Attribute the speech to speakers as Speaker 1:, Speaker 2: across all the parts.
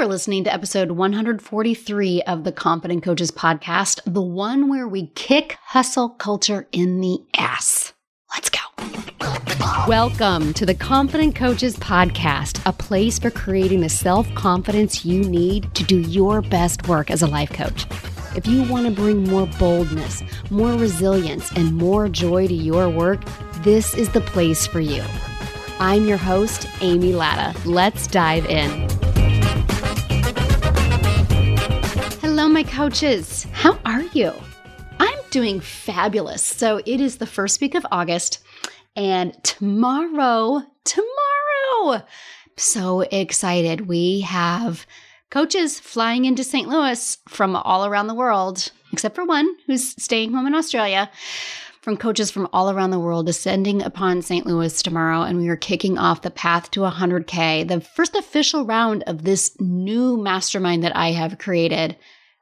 Speaker 1: are listening to episode 143 of the Confident Coaches podcast, the one where we kick hustle culture in the ass. Let's go. Welcome to the Confident Coaches podcast, a place for creating the self confidence you need to do your best work as a life coach. If you want to bring more boldness, more resilience, and more joy to your work, this is the place for you. I'm your host, Amy Latta. Let's dive in. My coaches. How are you? I'm doing fabulous. So it is the first week of August, and tomorrow, tomorrow, so excited. We have coaches flying into St. Louis from all around the world, except for one who's staying home in Australia. From coaches from all around the world descending upon St. Louis tomorrow, and we are kicking off the Path to 100K, the first official round of this new mastermind that I have created.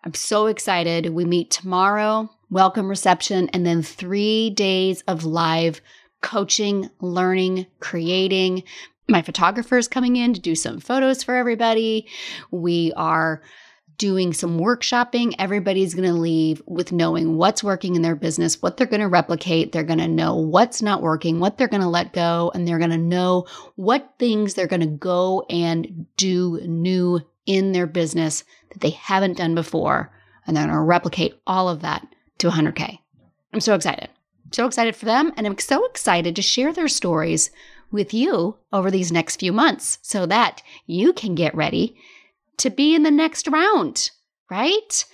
Speaker 1: I'm so excited. We meet tomorrow, welcome reception, and then three days of live coaching, learning, creating, my photographer is coming in to do some photos for everybody. We are doing some workshopping. Everybody's going to leave with knowing what's working in their business, what they're going to replicate. They're going to know what's not working, what they're going to let go, and they're going to know what things they're going to go and do new in their business that they haven't done before. And they're going to replicate all of that to 100K. I'm so excited. So excited for them. And I'm so excited to share their stories with you over these next few months so that you can get ready to be in the next round, right?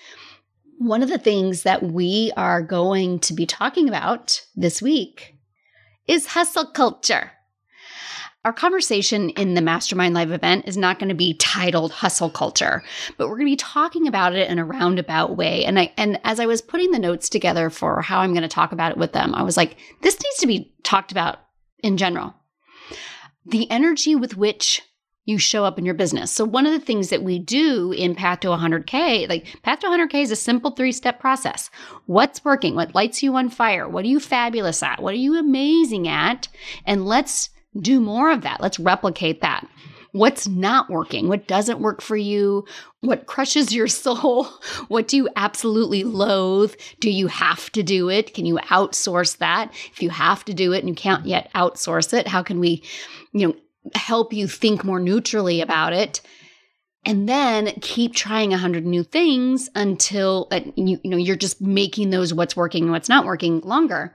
Speaker 1: One of the things that we are going to be talking about this week is hustle culture. Our conversation in the Mastermind Live event is not going to be titled hustle culture, but we're going to be talking about it in a roundabout way. And I and as I was putting the notes together for how I'm going to talk about it with them, I was like, this needs to be talked about in general the energy with which you show up in your business. So one of the things that we do in Path to 100K, like Path to 100K is a simple three-step process. What's working? What lights you on fire? What are you fabulous at? What are you amazing at? And let's do more of that. Let's replicate that. What's not working? What doesn't work for you? What crushes your soul? What do you absolutely loathe? Do you have to do it? Can you outsource that? If you have to do it and you can't yet outsource it, how can we, you know, help you think more neutrally about it? and then keep trying a hundred new things until uh, you, you know you're just making those what's working and what's not working longer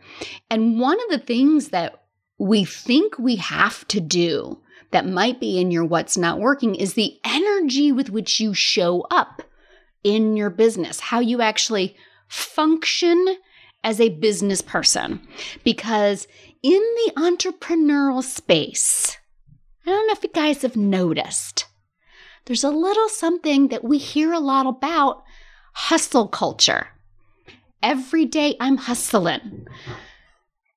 Speaker 1: and one of the things that we think we have to do that might be in your what's not working is the energy with which you show up in your business, how you actually function as a business person. Because in the entrepreneurial space, I don't know if you guys have noticed, there's a little something that we hear a lot about hustle culture. Every day I'm hustling.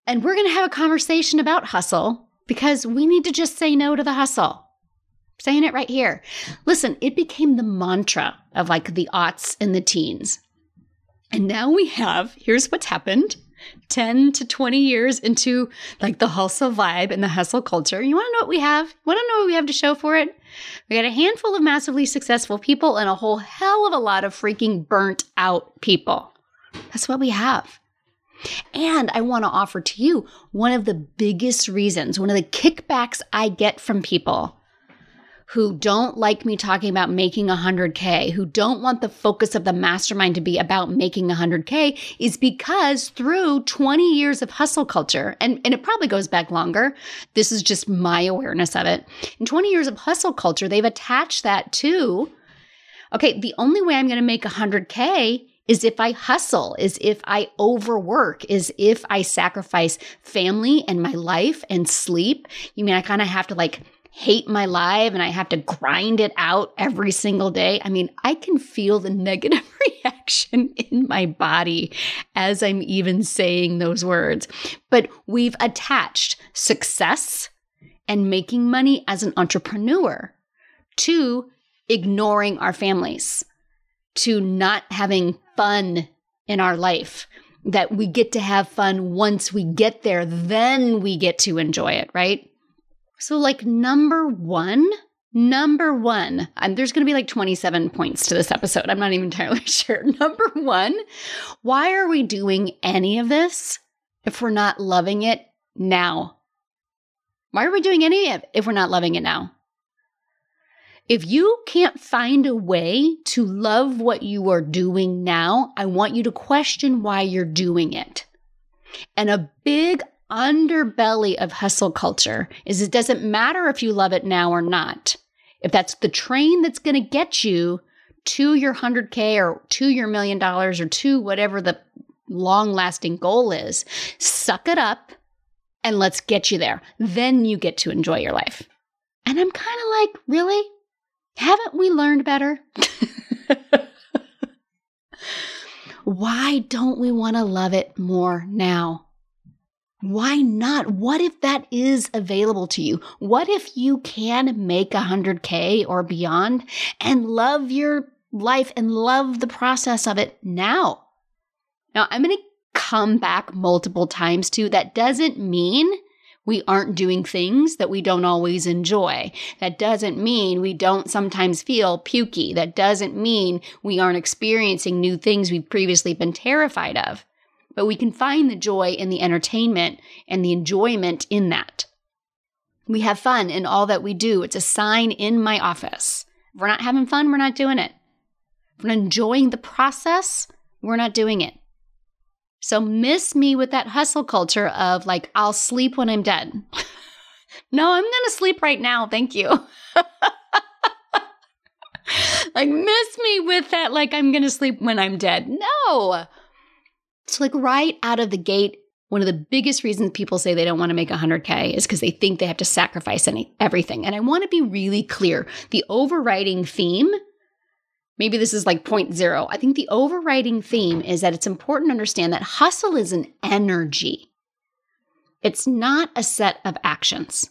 Speaker 1: And we're going to have a conversation about hustle because we need to just say no to the hustle. saying it right here. Listen, it became the mantra of like the aughts and the teens. And now we have, here's what's happened 10 to 20 years into like the hustle vibe and the hustle culture. You want to know what we have? You want to know what we have to show for it? We got a handful of massively successful people and a whole hell of a lot of freaking burnt out people. That's what we have. And I want to offer to you one of the biggest reasons, one of the kickbacks I get from people who don't like me talking about making 100K, who don't want the focus of the mastermind to be about making 100K, is because through 20 years of hustle culture, and, and it probably goes back longer, this is just my awareness of it. In 20 years of hustle culture, they've attached that to, okay, the only way I'm going to make 100K is if I hustle, is if I overwork, is if I sacrifice family and my life and sleep. You mean I kind of have to like hate my life and I have to grind it out every single day. I mean, I can feel the negative reaction in my body as I'm even saying those words. But we've attached success and making money as an entrepreneur to ignoring our families, to not having fun in our life, that we get to have fun once we get there, then we get to enjoy it, right? So, like, number one, Number one, and there's going to be like 27 points to this episode. I'm not even entirely sure. Number one, why are we doing any of this if we're not loving it now? Why are we doing any of it if we're not loving it now? If you can't find a way to love what you are doing now, I want you to question why you're doing it. And a big underbelly of hustle culture is it doesn't matter if you love it now or not. If that's the train that's going to get you to your 100K or to your million dollars or to whatever the long lasting goal is, suck it up and let's get you there. Then you get to enjoy your life. And I'm kind of like, really? Haven't we learned better? Why don't we want to love it more now? Why not? What if that is available to you? What if you can make 100K or beyond and love your life and love the process of it now? Now, I'm going to come back multiple times to that doesn't mean we aren't doing things that we don't always enjoy. That doesn't mean we don't sometimes feel pukey. That doesn't mean we aren't experiencing new things we've previously been terrified of but we can find the joy in the entertainment and the enjoyment in that. We have fun in all that we do. It's a sign in my office. If we're not having fun, we're not doing it. If we're not enjoying the process, we're not doing it. So miss me with that hustle culture of like, I'll sleep when I'm dead. no, I'm going to sleep right now. Thank you. like, miss me with that, like, I'm going to sleep when I'm dead. No. So, like right out of the gate, one of the biggest reasons people say they don't want to make 100K is because they think they have to sacrifice any, everything. And I want to be really clear the overriding theme, maybe this is like point zero. I think the overriding theme is that it's important to understand that hustle is an energy, it's not a set of actions.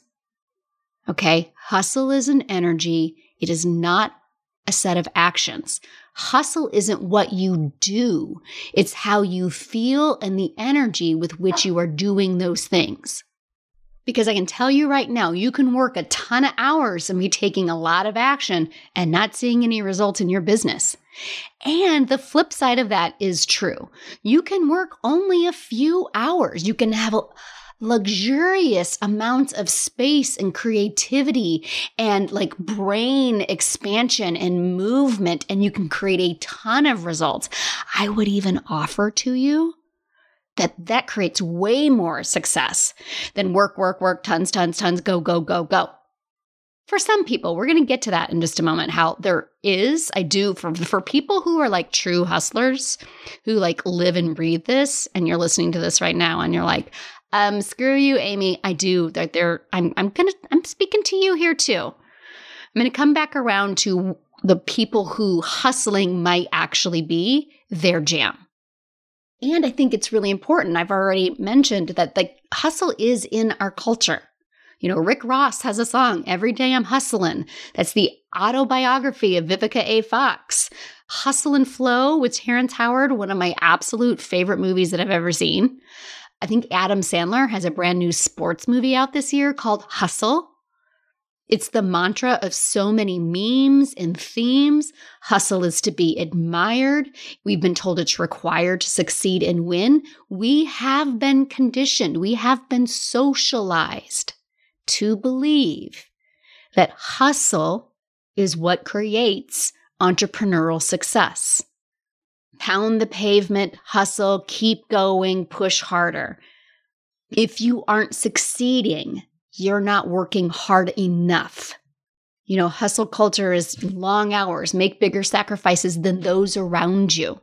Speaker 1: Okay, hustle is an energy, it is not a set of actions. Hustle isn't what you do, it's how you feel and the energy with which you are doing those things. Because I can tell you right now, you can work a ton of hours and be taking a lot of action and not seeing any results in your business. And the flip side of that is true. You can work only a few hours. You can have a luxurious amounts of space and creativity and like brain expansion and movement, and you can create a ton of results. I would even offer to you that that creates way more success than work, work, work, tons, tons, tons, go, go, go, go. For some people, we're going to get to that in just a moment. How there is, I do for for people who are like true hustlers, who like live and breathe this, and you're listening to this right now, and you're like, um, screw you, Amy. I do. They're, they're I'm I'm gonna I'm speaking to you here too. I'm gonna come back around to the people who hustling might actually be their jam. And I think it's really important. I've already mentioned that the hustle is in our culture. You know, Rick Ross has a song, Every Day I'm Hustling. That's the autobiography of Vivica A. Fox. Hustle and Flow with Terrence Howard, one of my absolute favorite movies that I've ever seen. I think Adam Sandler has a brand new sports movie out this year called Hustle. It's the mantra of so many memes and themes. Hustle is to be admired. We've been told it's required to succeed and win. We have been conditioned, we have been socialized to believe that hustle is what creates entrepreneurial success pound the pavement, hustle, keep going, push harder. If you aren't succeeding, you're not working hard enough. You know, hustle culture is long hours, make bigger sacrifices than those around you.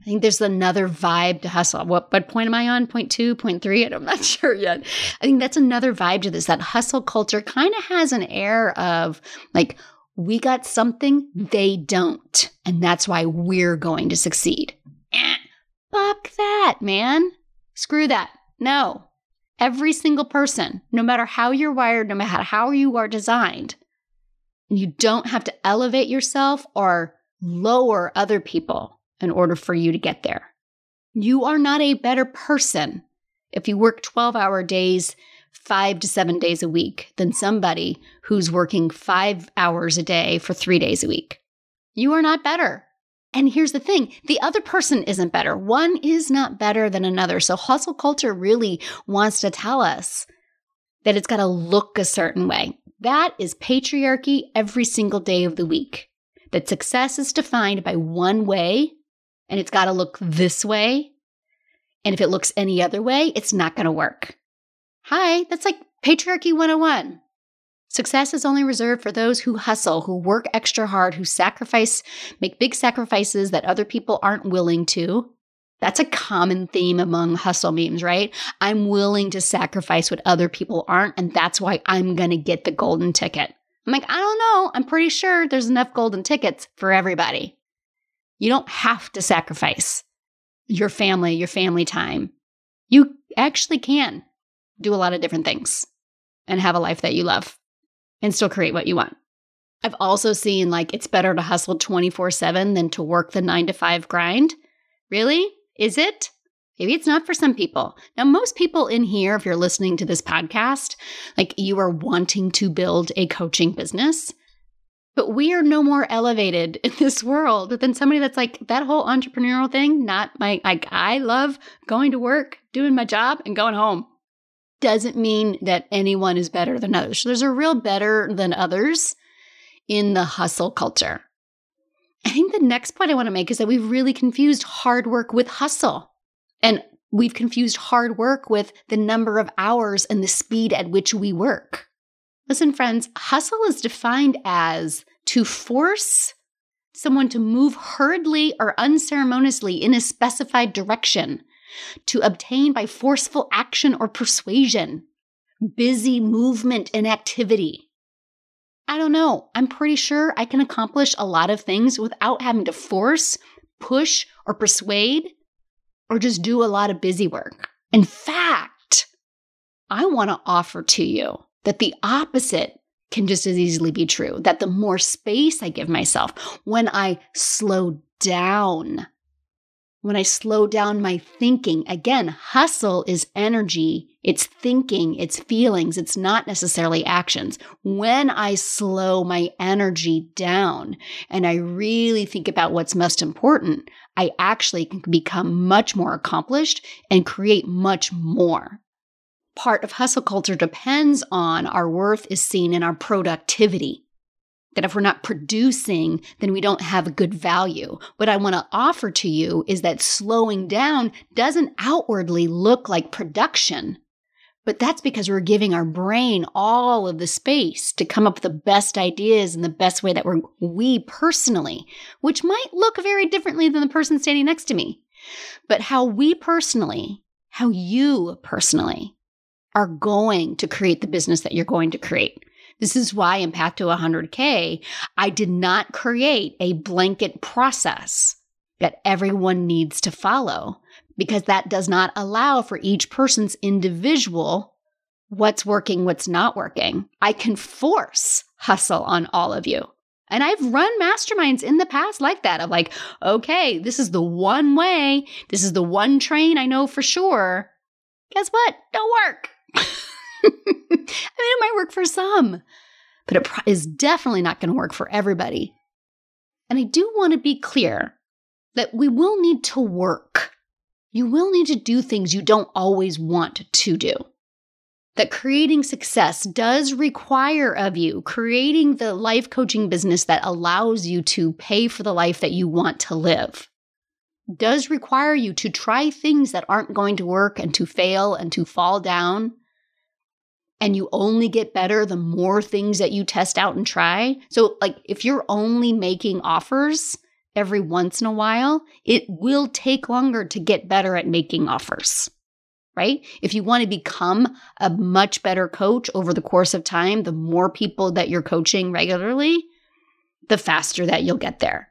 Speaker 1: I think there's another vibe to hustle. What, what point am I on? Point two, point three? I'm not sure yet. I think that's another vibe to this. That hustle culture kind of has an air of like, we got something they don't. And that's why we're going to succeed. Eh, fuck that, man. Screw that. No. Every single person, no matter how you're wired, no matter how you are designed, you don't have to elevate yourself or lower other people in order for you to get there. You are not a better person if you work 12 hour days five to seven days a week than somebody who's working five hours a day for three days a week. You are not better. And here's the thing the other person isn't better. One is not better than another. So, hustle culture really wants to tell us that it's got to look a certain way. That is patriarchy every single day of the week. That success is defined by one way and it's got to look this way. And if it looks any other way, it's not going to work. Hi, that's like patriarchy 101. Success is only reserved for those who hustle, who work extra hard, who sacrifice, make big sacrifices that other people aren't willing to. That's a common theme among hustle memes, right? I'm willing to sacrifice what other people aren't, and that's why I'm going to get the golden ticket. I'm like, I don't know. I'm pretty sure there's enough golden tickets for everybody. You don't have to sacrifice your family, your family time. You actually can do a lot of different things and have a life that you love and still create what you want. I've also seen like it's better to hustle 24 7 than to work the nine to five grind. Really? Is it? Maybe it's not for some people. Now, most people in here, if you're listening to this podcast, like you are wanting to build a coaching business. But we are no more elevated in this world than somebody that's like that whole entrepreneurial thing. Not my, like, I love going to work, doing my job, and going home. Doesn't mean that anyone is better than others. There's a real better than others in the hustle culture. I think the next point I want to make is that we've really confused hard work with hustle. And we've confused hard work with the number of hours and the speed at which we work. Listen, friends, hustle is defined as to force someone to move hurriedly or unceremoniously in a specified direction, to obtain by forceful action or persuasion, busy movement and activity. I don't know. I'm pretty sure I can accomplish a lot of things without having to force, push, or persuade, or just do a lot of busy work. In fact, I want to offer to you that the opposite can just as easily be true. That the more space I give myself, when I slow down, when I slow down my thinking, again, hustle is energy, it's thinking, it's feelings, it's not necessarily actions. When I slow my energy down and I really think about what's most important, I actually can become much more accomplished and create much more part of hustle culture depends on our worth is seen in our productivity. That if we're not producing, then we don't have a good value. What I want to offer to you is that slowing down doesn't outwardly look like production, but that's because we're giving our brain all of the space to come up with the best ideas in the best way that we're, we personally, which might look very differently than the person standing next to me. But how we personally, how you personally are going to create the business that you're going to create. This is why in Path to 100K, I did not create a blanket process that everyone needs to follow because that does not allow for each person's individual what's working, what's not working. I can force hustle on all of you. And I've run masterminds in the past like that of like, okay, this is the one way, this is the one train I know for sure. Guess what? Don't work. I mean, it might work for some, but it is definitely not going to work for everybody. And I do want to be clear that we will need to work. You will need to do things you don't always want to do. That creating success does require of you creating the life coaching business that allows you to pay for the life that you want to live does require you to try things that aren't going to work and to fail and to fall down. And you only get better the more things that you test out and try. So, like, if you're only making offers every once in a while, it will take longer to get better at making offers, right? If you want to become a much better coach over the course of time, the more people that you're coaching regularly, the faster that you'll get there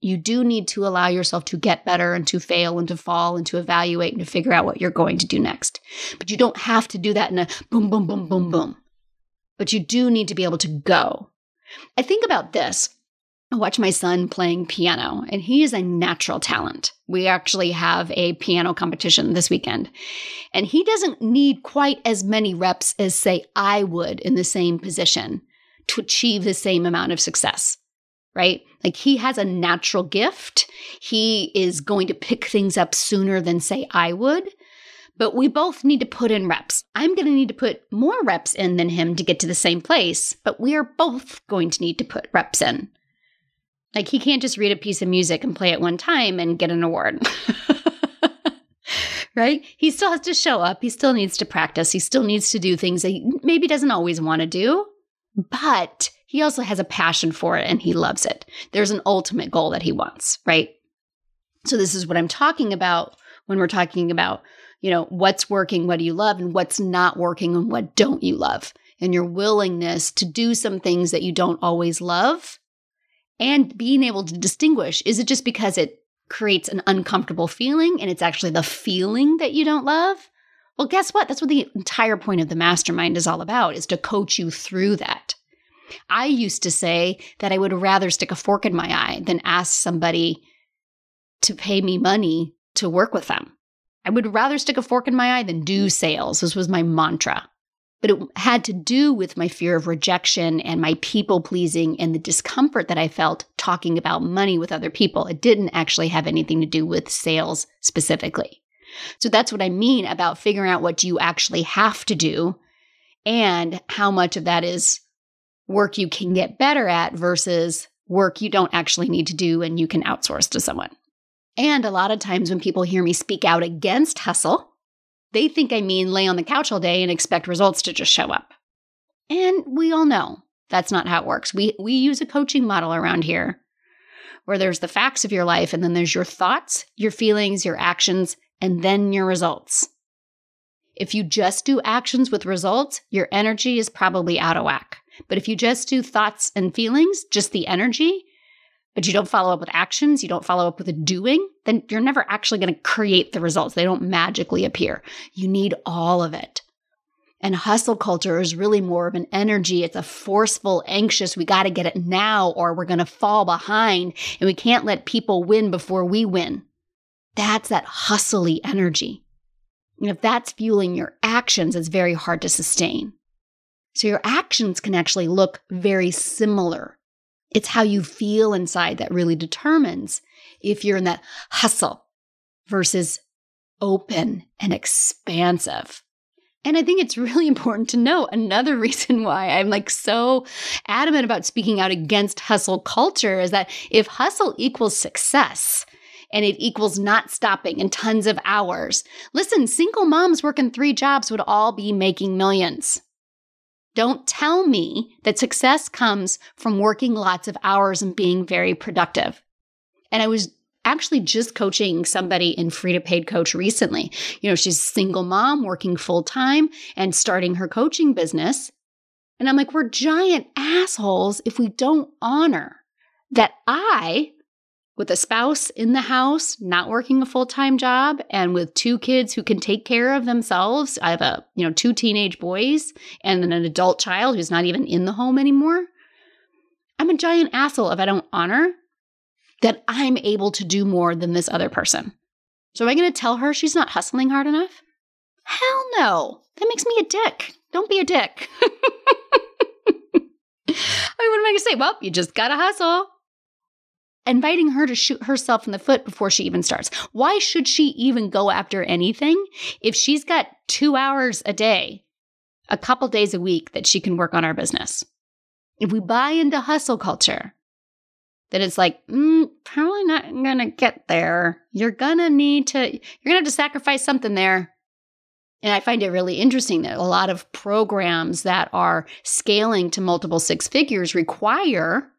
Speaker 1: you do need to allow yourself to get better and to fail and to fall and to evaluate and to figure out what you're going to do next. But you don't have to do that in a boom, boom, boom, boom, boom. But you do need to be able to go. I think about this. I watch my son playing piano, and he is a natural talent. We actually have a piano competition this weekend, and he doesn't need quite as many reps as, say, I would in the same position to achieve the same amount of success, right? Like he has a natural gift. He is going to pick things up sooner than, say, I would. But we both need to put in reps. I'm going to need to put more reps in than him to get to the same place, but we are both going to need to put reps in. Like he can't just read a piece of music and play it one time and get an award. right? He still has to show up. He still needs to practice. He still needs to do things that he maybe doesn't always want to do, but he also has a passion for it and he loves it. There's an ultimate goal that he wants, right? So this is what I'm talking about when we're talking about, you know, what's working, what do you love, and what's not working and what don't you love. And your willingness to do some things that you don't always love and being able to distinguish is it just because it creates an uncomfortable feeling and it's actually the feeling that you don't love? Well, guess what? That's what the entire point of the mastermind is all about is to coach you through that. I used to say that I would rather stick a fork in my eye than ask somebody to pay me money to work with them. I would rather stick a fork in my eye than do sales. This was my mantra but it had to do with my fear of rejection and my people pleasing and the discomfort that I felt talking about money with other people. It didn't actually have anything to do with sales specifically. So that's what I mean about figuring out what you actually have to do and how much of that is work you can get better at versus work you don't actually need to do and you can outsource to someone. And a lot of times when people hear me speak out against hustle, they think I mean lay on the couch all day and expect results to just show up. And we all know that's not how it works. We we use a coaching model around here where there's the facts of your life and then there's your thoughts, your feelings, your actions, and then your results. If you just do actions with results, your energy is probably out of whack. But if you just do thoughts and feelings, just the energy, but you don't follow up with actions, you don't follow up with a doing, then you're never actually going to create the results. They don't magically appear. You need all of it. And hustle culture is really more of an energy. It's a forceful, anxious, we got to get it now or we're going to fall behind and we can't let people win before we win. That's that hustly energy. And if that's fueling your actions, it's very hard to sustain. So your actions can actually look very similar it's how you feel inside that really determines if you're in that hustle versus open and expansive. And I think it's really important to know another reason why I'm like so adamant about speaking out against hustle culture is that if hustle equals success, and it equals not stopping and tons of hours. Listen, single moms working three jobs would all be making millions. Don't tell me that success comes from working lots of hours and being very productive. And I was actually just coaching somebody in free to paid coach recently. You know, she's a single mom working full time and starting her coaching business. And I'm like, we're giant assholes if we don't honor that I with a spouse in the house, not working a full-time job and with two kids who can take care of themselves. I have a, you know, two teenage boys and an adult child who's not even in the home anymore. I'm a giant asshole if I don't honor that I'm able to do more than this other person. So am I going to tell her she's not hustling hard enough? Hell no. That makes me a dick. Don't be a dick. I mean, what am I going to say? Well, you just got to hustle inviting her to shoot herself in the foot before she even starts. Why should she even go after anything if she's got two hours a day, a couple days a week that she can work on our business? If we buy into hustle culture, that it's like, mm, probably not gonna get there. You're gonna need to, you're gonna have to sacrifice something there. And I find it really interesting that a lot of programs that are scaling to multiple six figures require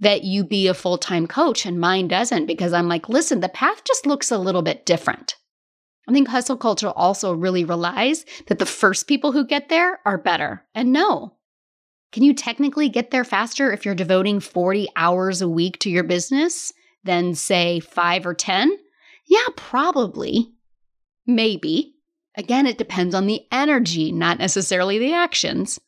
Speaker 1: that you be a full time coach, and mine doesn't because I'm like, listen, the path just looks a little bit different. I think hustle culture also really relies that the first people who get there are better. And no, can you technically get there faster if you're devoting 40 hours a week to your business than, say, five or 10? Yeah, probably. Maybe. Again, it depends on the energy, not necessarily the actions.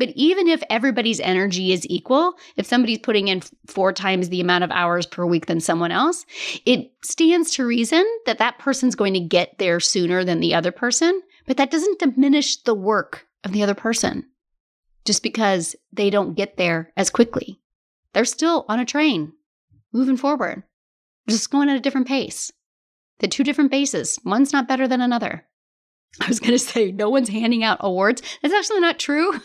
Speaker 1: But even if everybody's energy is equal, if somebody's putting in four times the amount of hours per week than someone else, it stands to reason that that person's going to get there sooner than the other person. But that doesn't diminish the work of the other person just because they don't get there as quickly. They're still on a train moving forward, just going at a different pace. The two different bases, one's not better than another. I was going to say, no one's handing out awards. That's actually not true.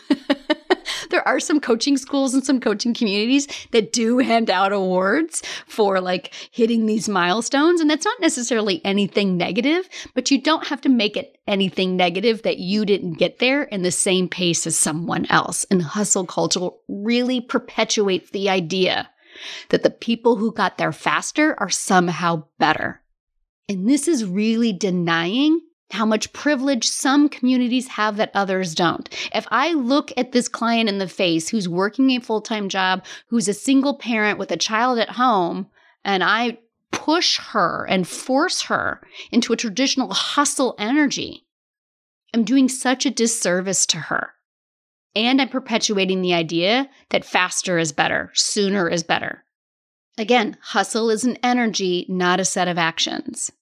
Speaker 1: there are some coaching schools and some coaching communities that do hand out awards for like hitting these milestones. And that's not necessarily anything negative, but you don't have to make it anything negative that you didn't get there in the same pace as someone else. And hustle culture really perpetuates the idea that the people who got there faster are somehow better. And this is really denying how much privilege some communities have that others don't. If I look at this client in the face who's working a full time job, who's a single parent with a child at home, and I push her and force her into a traditional hustle energy, I'm doing such a disservice to her. And I'm perpetuating the idea that faster is better, sooner is better. Again, hustle is an energy, not a set of actions.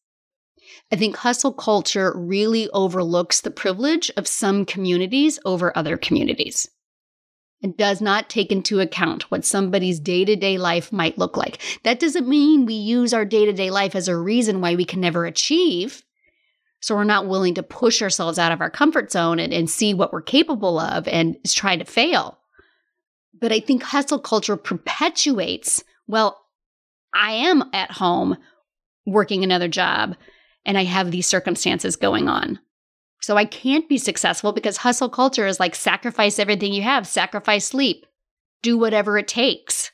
Speaker 1: I think hustle culture really overlooks the privilege of some communities over other communities. It does not take into account what somebody's day to day life might look like. That doesn't mean we use our day to day life as a reason why we can never achieve. So we're not willing to push ourselves out of our comfort zone and, and see what we're capable of and is try to fail. But I think hustle culture perpetuates well, I am at home working another job and I have these circumstances going on. So I can't be successful because hustle culture is like sacrifice everything you have, sacrifice sleep, do whatever it takes.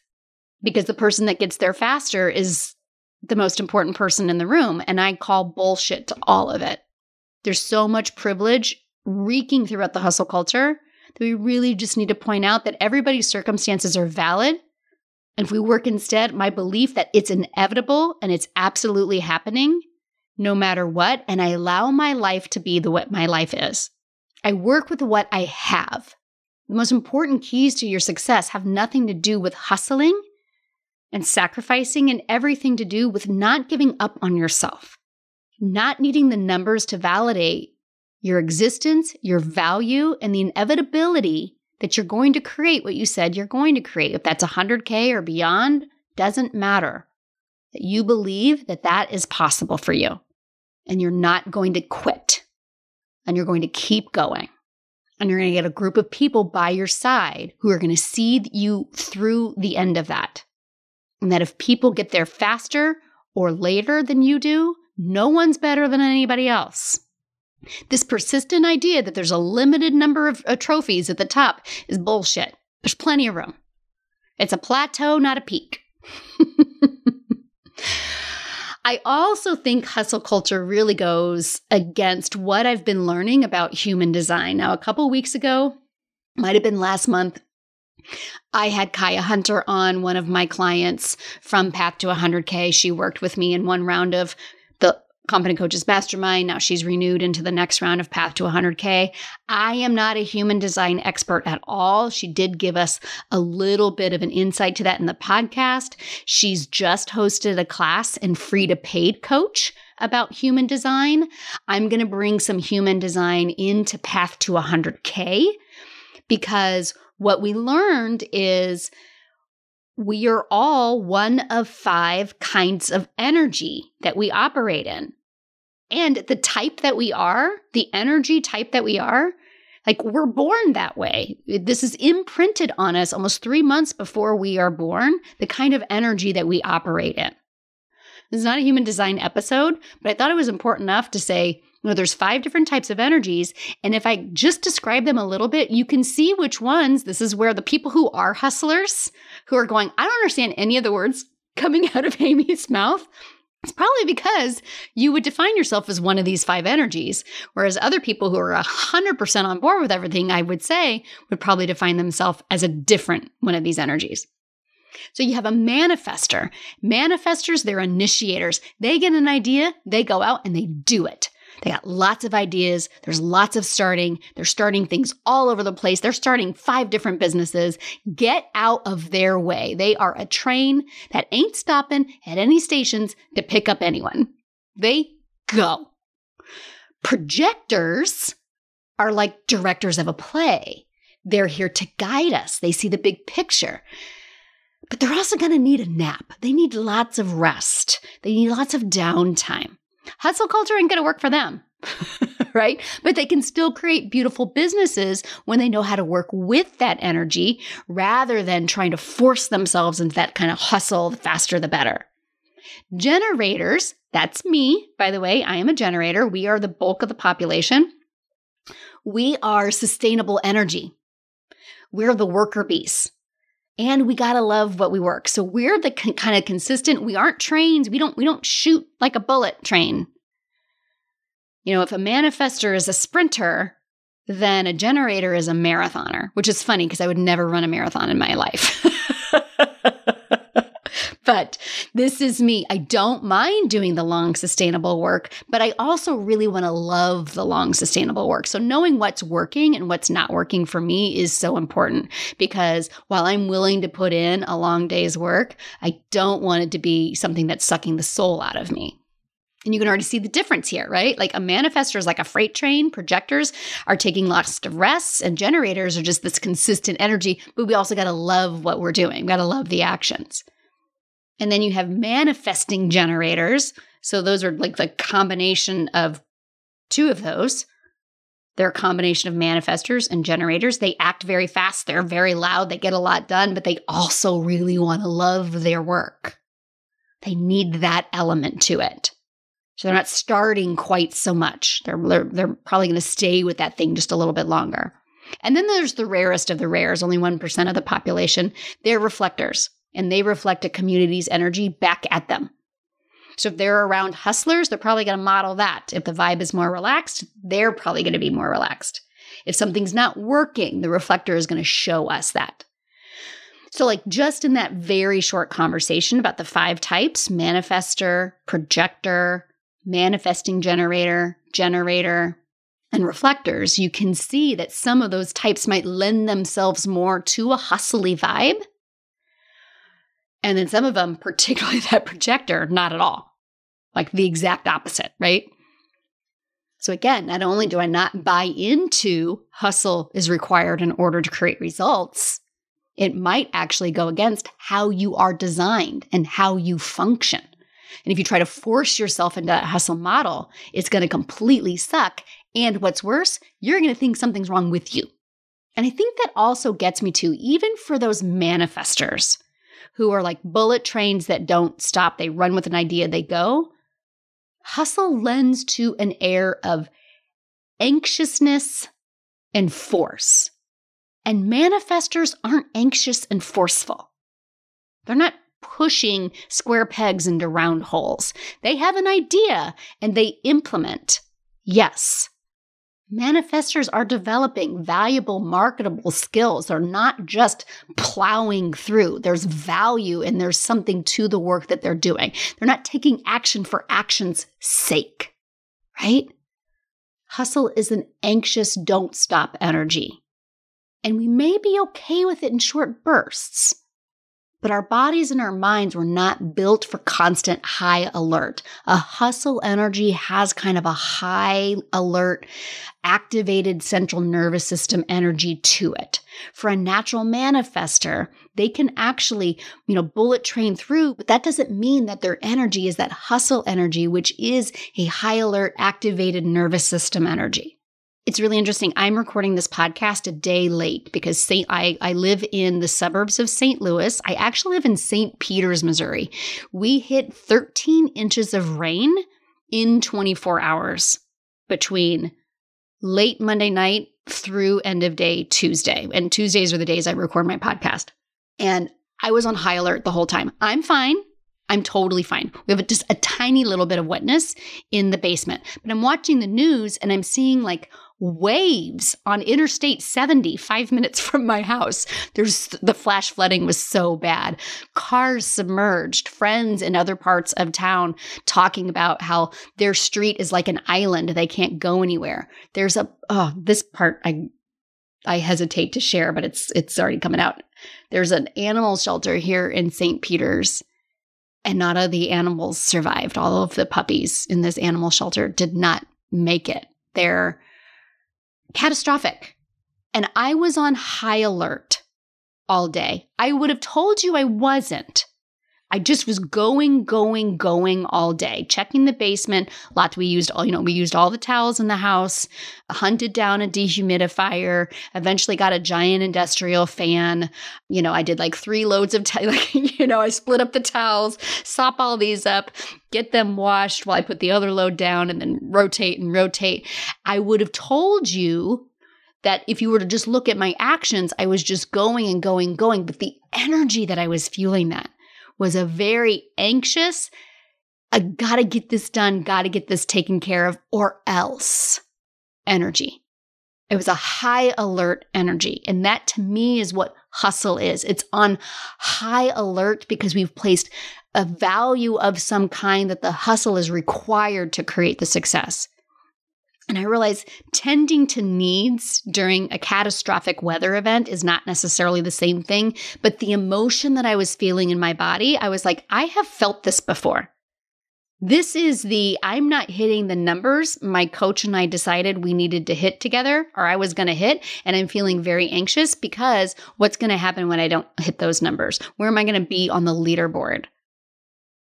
Speaker 1: Because the person that gets there faster is the most important person in the room. And I call bullshit to all of it. There's so much privilege reeking throughout the hustle culture that we really just need to point out that everybody's circumstances are valid. And if we work instead, my belief that it's inevitable and it's absolutely happening no matter what, and I allow my life to be the what my life is. I work with what I have. The most important keys to your success have nothing to do with hustling and sacrificing and everything to do with not giving up on yourself, not needing the numbers to validate your existence, your value, and the inevitability that you're going to create what you said you're going to create. If that's 100K or beyond, doesn't matter. That you believe that that is possible for you and you're not going to quit and you're going to keep going. And you're going to get a group of people by your side who are going to see you through the end of that. And that if people get there faster or later than you do, no one's better than anybody else. This persistent idea that there's a limited number of uh, trophies at the top is bullshit. There's plenty of room. It's a plateau, not a peak. I also think hustle culture really goes against what I've been learning about human design. Now, a couple weeks ago, might have been last month, I had Kaya Hunter on, one of my clients from Path to 100K. She worked with me in one round of Confident Coaches Mastermind. Now she's renewed into the next round of Path to 100K. I am not a human design expert at all. She did give us a little bit of an insight to that in the podcast. She's just hosted a class in free to paid coach about human design. I'm going to bring some human design into Path to 100K because what we learned is we are all one of five kinds of energy that we operate in. And the type that we are, the energy type that we are, like we're born that way. This is imprinted on us almost three months before we are born, the kind of energy that we operate in. This is not a human design episode, but I thought it was important enough to say, you know, there's five different types of energies. And if I just describe them a little bit, you can see which ones. This is where the people who are hustlers, who are going, I don't understand any of the words coming out of Amy's mouth. It's probably because you would define yourself as one of these five energies, whereas other people who are 100% on board with everything, I would say, would probably define themselves as a different one of these energies. So you have a manifester. Manifestors, they're initiators. They get an idea, they go out and they do it. They got lots of ideas. There's lots of starting. They're starting things all over the place. They're starting five different businesses. Get out of their way. They are a train that ain't stopping at any stations to pick up anyone. They go. Projectors are like directors of a play. They're here to guide us. They see the big picture. But they're also going to need a nap. They need lots of rest. They need lots of downtime. Hustle culture ain't going to work for them. right? But they can still create beautiful businesses when they know how to work with that energy rather than trying to force themselves into that kind of hustle, the faster the better. Generators, that's me, by the way, I am a generator. We are the bulk of the population. We are sustainable energy. We're the worker bees. And we got to love what we work. So we're the con- kind of consistent. We aren't trains. We don't we don't shoot like a bullet train. You know, if a manifester is a sprinter, then a generator is a marathoner, which is funny because I would never run a marathon in my life. but this is me. I don't mind doing the long sustainable work, but I also really want to love the long sustainable work. So knowing what's working and what's not working for me is so important because while I'm willing to put in a long day's work, I don't want it to be something that's sucking the soul out of me. And you can already see the difference here, right? Like a manifestor is like a freight train, projectors are taking lots of rests, and generators are just this consistent energy. But we also got to love what we're doing, we got to love the actions. And then you have manifesting generators. So those are like the combination of two of those. They're a combination of manifestors and generators. They act very fast, they're very loud, they get a lot done, but they also really want to love their work. They need that element to it. So they're not starting quite so much. They're, they're, they're probably going to stay with that thing just a little bit longer. And then there's the rarest of the rares, only 1% of the population. They're reflectors and they reflect a community's energy back at them. So if they're around hustlers, they're probably going to model that. If the vibe is more relaxed, they're probably going to be more relaxed. If something's not working, the reflector is going to show us that. So, like, just in that very short conversation about the five types manifester, projector, manifesting generator, generator, and reflectors, you can see that some of those types might lend themselves more to a hustly vibe and then some of them, particularly that projector, not at all. Like the exact opposite, right? So again, not only do I not buy into hustle is required in order to create results, it might actually go against how you are designed and how you function. And if you try to force yourself into that hustle model, it's going to completely suck. And what's worse, you're going to think something's wrong with you. And I think that also gets me to even for those manifestors who are like bullet trains that don't stop. They run with an idea, they go. Hustle lends to an air of anxiousness and force. And manifestors aren't anxious and forceful. They're not pushing square pegs into round holes. They have an idea and they implement. Yes, manifestors are developing valuable, marketable skills. They're not just plowing through. There's value and there's something to the work that they're doing. They're not taking action for action's sake, right? Hustle is an anxious, don't stop energy. And we may be okay with it in short bursts. But our bodies and our minds were not built for constant high alert. A hustle energy has kind of a high alert, activated central nervous system energy to it. For a natural manifester, they can actually, you know, bullet train through, but that doesn't mean that their energy is that hustle energy, which is a high alert, activated nervous system energy. It's really interesting. I'm recording this podcast a day late because St. I, I live in the suburbs of St. Louis. I actually live in St. Peters, Missouri. We hit 13 inches of rain in 24 hours between late Monday night through end of day Tuesday. And Tuesdays are the days I record my podcast. And I was on high alert the whole time. I'm fine. I'm totally fine. We have just a tiny little bit of wetness in the basement. But I'm watching the news and I'm seeing like waves on Interstate 70, five minutes from my house. There's the flash flooding was so bad. Cars submerged, friends in other parts of town talking about how their street is like an island. They can't go anywhere. There's a, oh, this part I, I hesitate to share, but it's, it's already coming out. There's an animal shelter here in St. Peters and not all the animals survived. All of the puppies in this animal shelter did not make it. They're catastrophic. And I was on high alert all day. I would have told you I wasn't I just was going, going, going all day, checking the basement. Lots we used all, you know, we used all the towels in the house, hunted down a dehumidifier, eventually got a giant industrial fan. You know, I did like three loads of, t- like, you know, I split up the towels, sop all these up, get them washed while I put the other load down and then rotate and rotate. I would have told you that if you were to just look at my actions, I was just going and going, going, but the energy that I was fueling that was a very anxious, I gotta get this done, gotta get this taken care of, or else energy. It was a high alert energy. And that to me is what hustle is. It's on high alert because we've placed a value of some kind that the hustle is required to create the success. And I realized tending to needs during a catastrophic weather event is not necessarily the same thing, but the emotion that I was feeling in my body, I was like, I have felt this before. This is the I'm not hitting the numbers my coach and I decided we needed to hit together, or I was going to hit. And I'm feeling very anxious because what's going to happen when I don't hit those numbers? Where am I going to be on the leaderboard?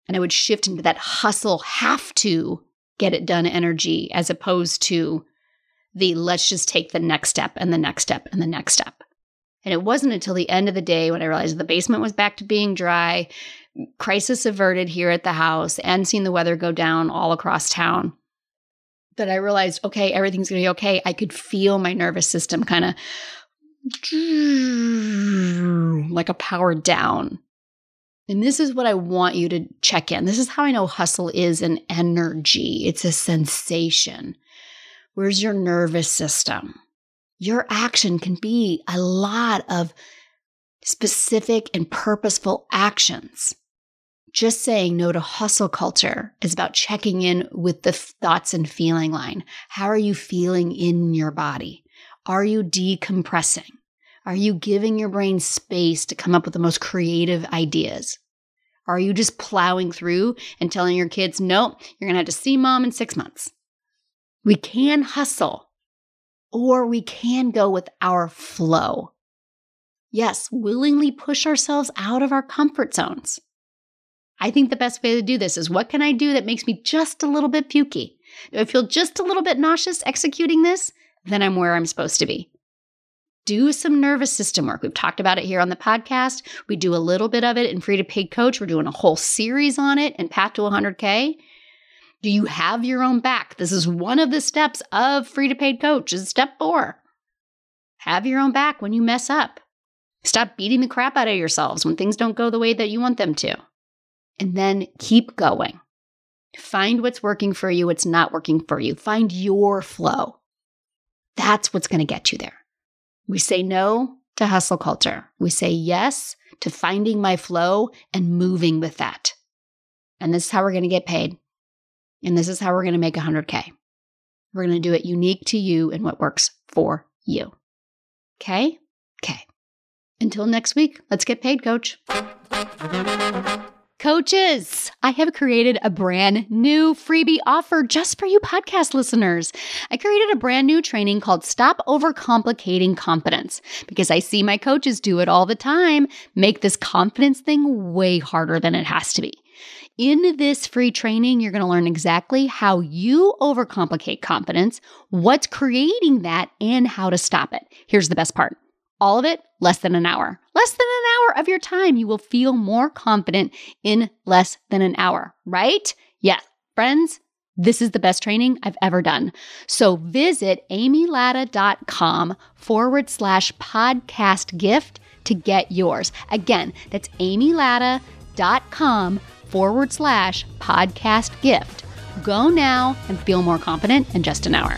Speaker 1: And I would shift into that hustle, have to get it done energy as opposed to the let's just take the next step and the next step and the next step. And it wasn't until the end of the day when I realized the basement was back to being dry, crisis averted here at the house, and seeing the weather go down all across town that I realized, okay, everything's going to be okay. I could feel my nervous system kind of like a power down. And this is what I want you to check in. This is how I know hustle is an energy, it's a sensation. Where's your nervous system? Your action can be a lot of specific and purposeful actions. Just saying no to hustle culture is about checking in with the thoughts and feeling line. How are you feeling in your body? Are you decompressing? Are you giving your brain space to come up with the most creative ideas? Are you just plowing through and telling your kids, nope, you're going to have to see mom in six months? We can hustle or we can go with our flow. Yes, willingly push ourselves out of our comfort zones. I think the best way to do this is what can I do that makes me just a little bit pukey? Do I feel just a little bit nauseous executing this? Then I'm where I'm supposed to be do some nervous system work. We've talked about it here on the podcast. We do a little bit of it in Free to Paid Coach. We're doing a whole series on it in Path to 100K. Do you have your own back? This is one of the steps of Free to Paid Coach. Is step four. Have your own back when you mess up. Stop beating the crap out of yourselves when things don't go the way that you want them to. And then keep going. Find what's working for you, what's not working for you. Find your flow. That's what's going to get you there. We say no to hustle culture. We say yes to finding my flow and moving with that. And this is how we're going to get paid. And this is how we're going to make 100K. We're going to do it unique to you and what works for you. Okay? Okay. Until next week, let's get paid, coach. Coaches, I have created a brand new freebie offer just for you podcast listeners. I created a brand new training called Stop Overcomplicating Confidence because I see my coaches do it all the time, make this confidence thing way harder than it has to be. In this free training, you're going to learn exactly how you overcomplicate confidence, what's creating that, and how to stop it. Here's the best part all of it less than an hour. Less than an hour of your time. You will feel more confident in less than an hour, right? Yes, friends, this is the best training I've ever done. So visit amylatta.com forward slash podcast gift to get yours. Again, that's amylatta.com forward slash podcast gift. Go now and feel more confident in just an hour.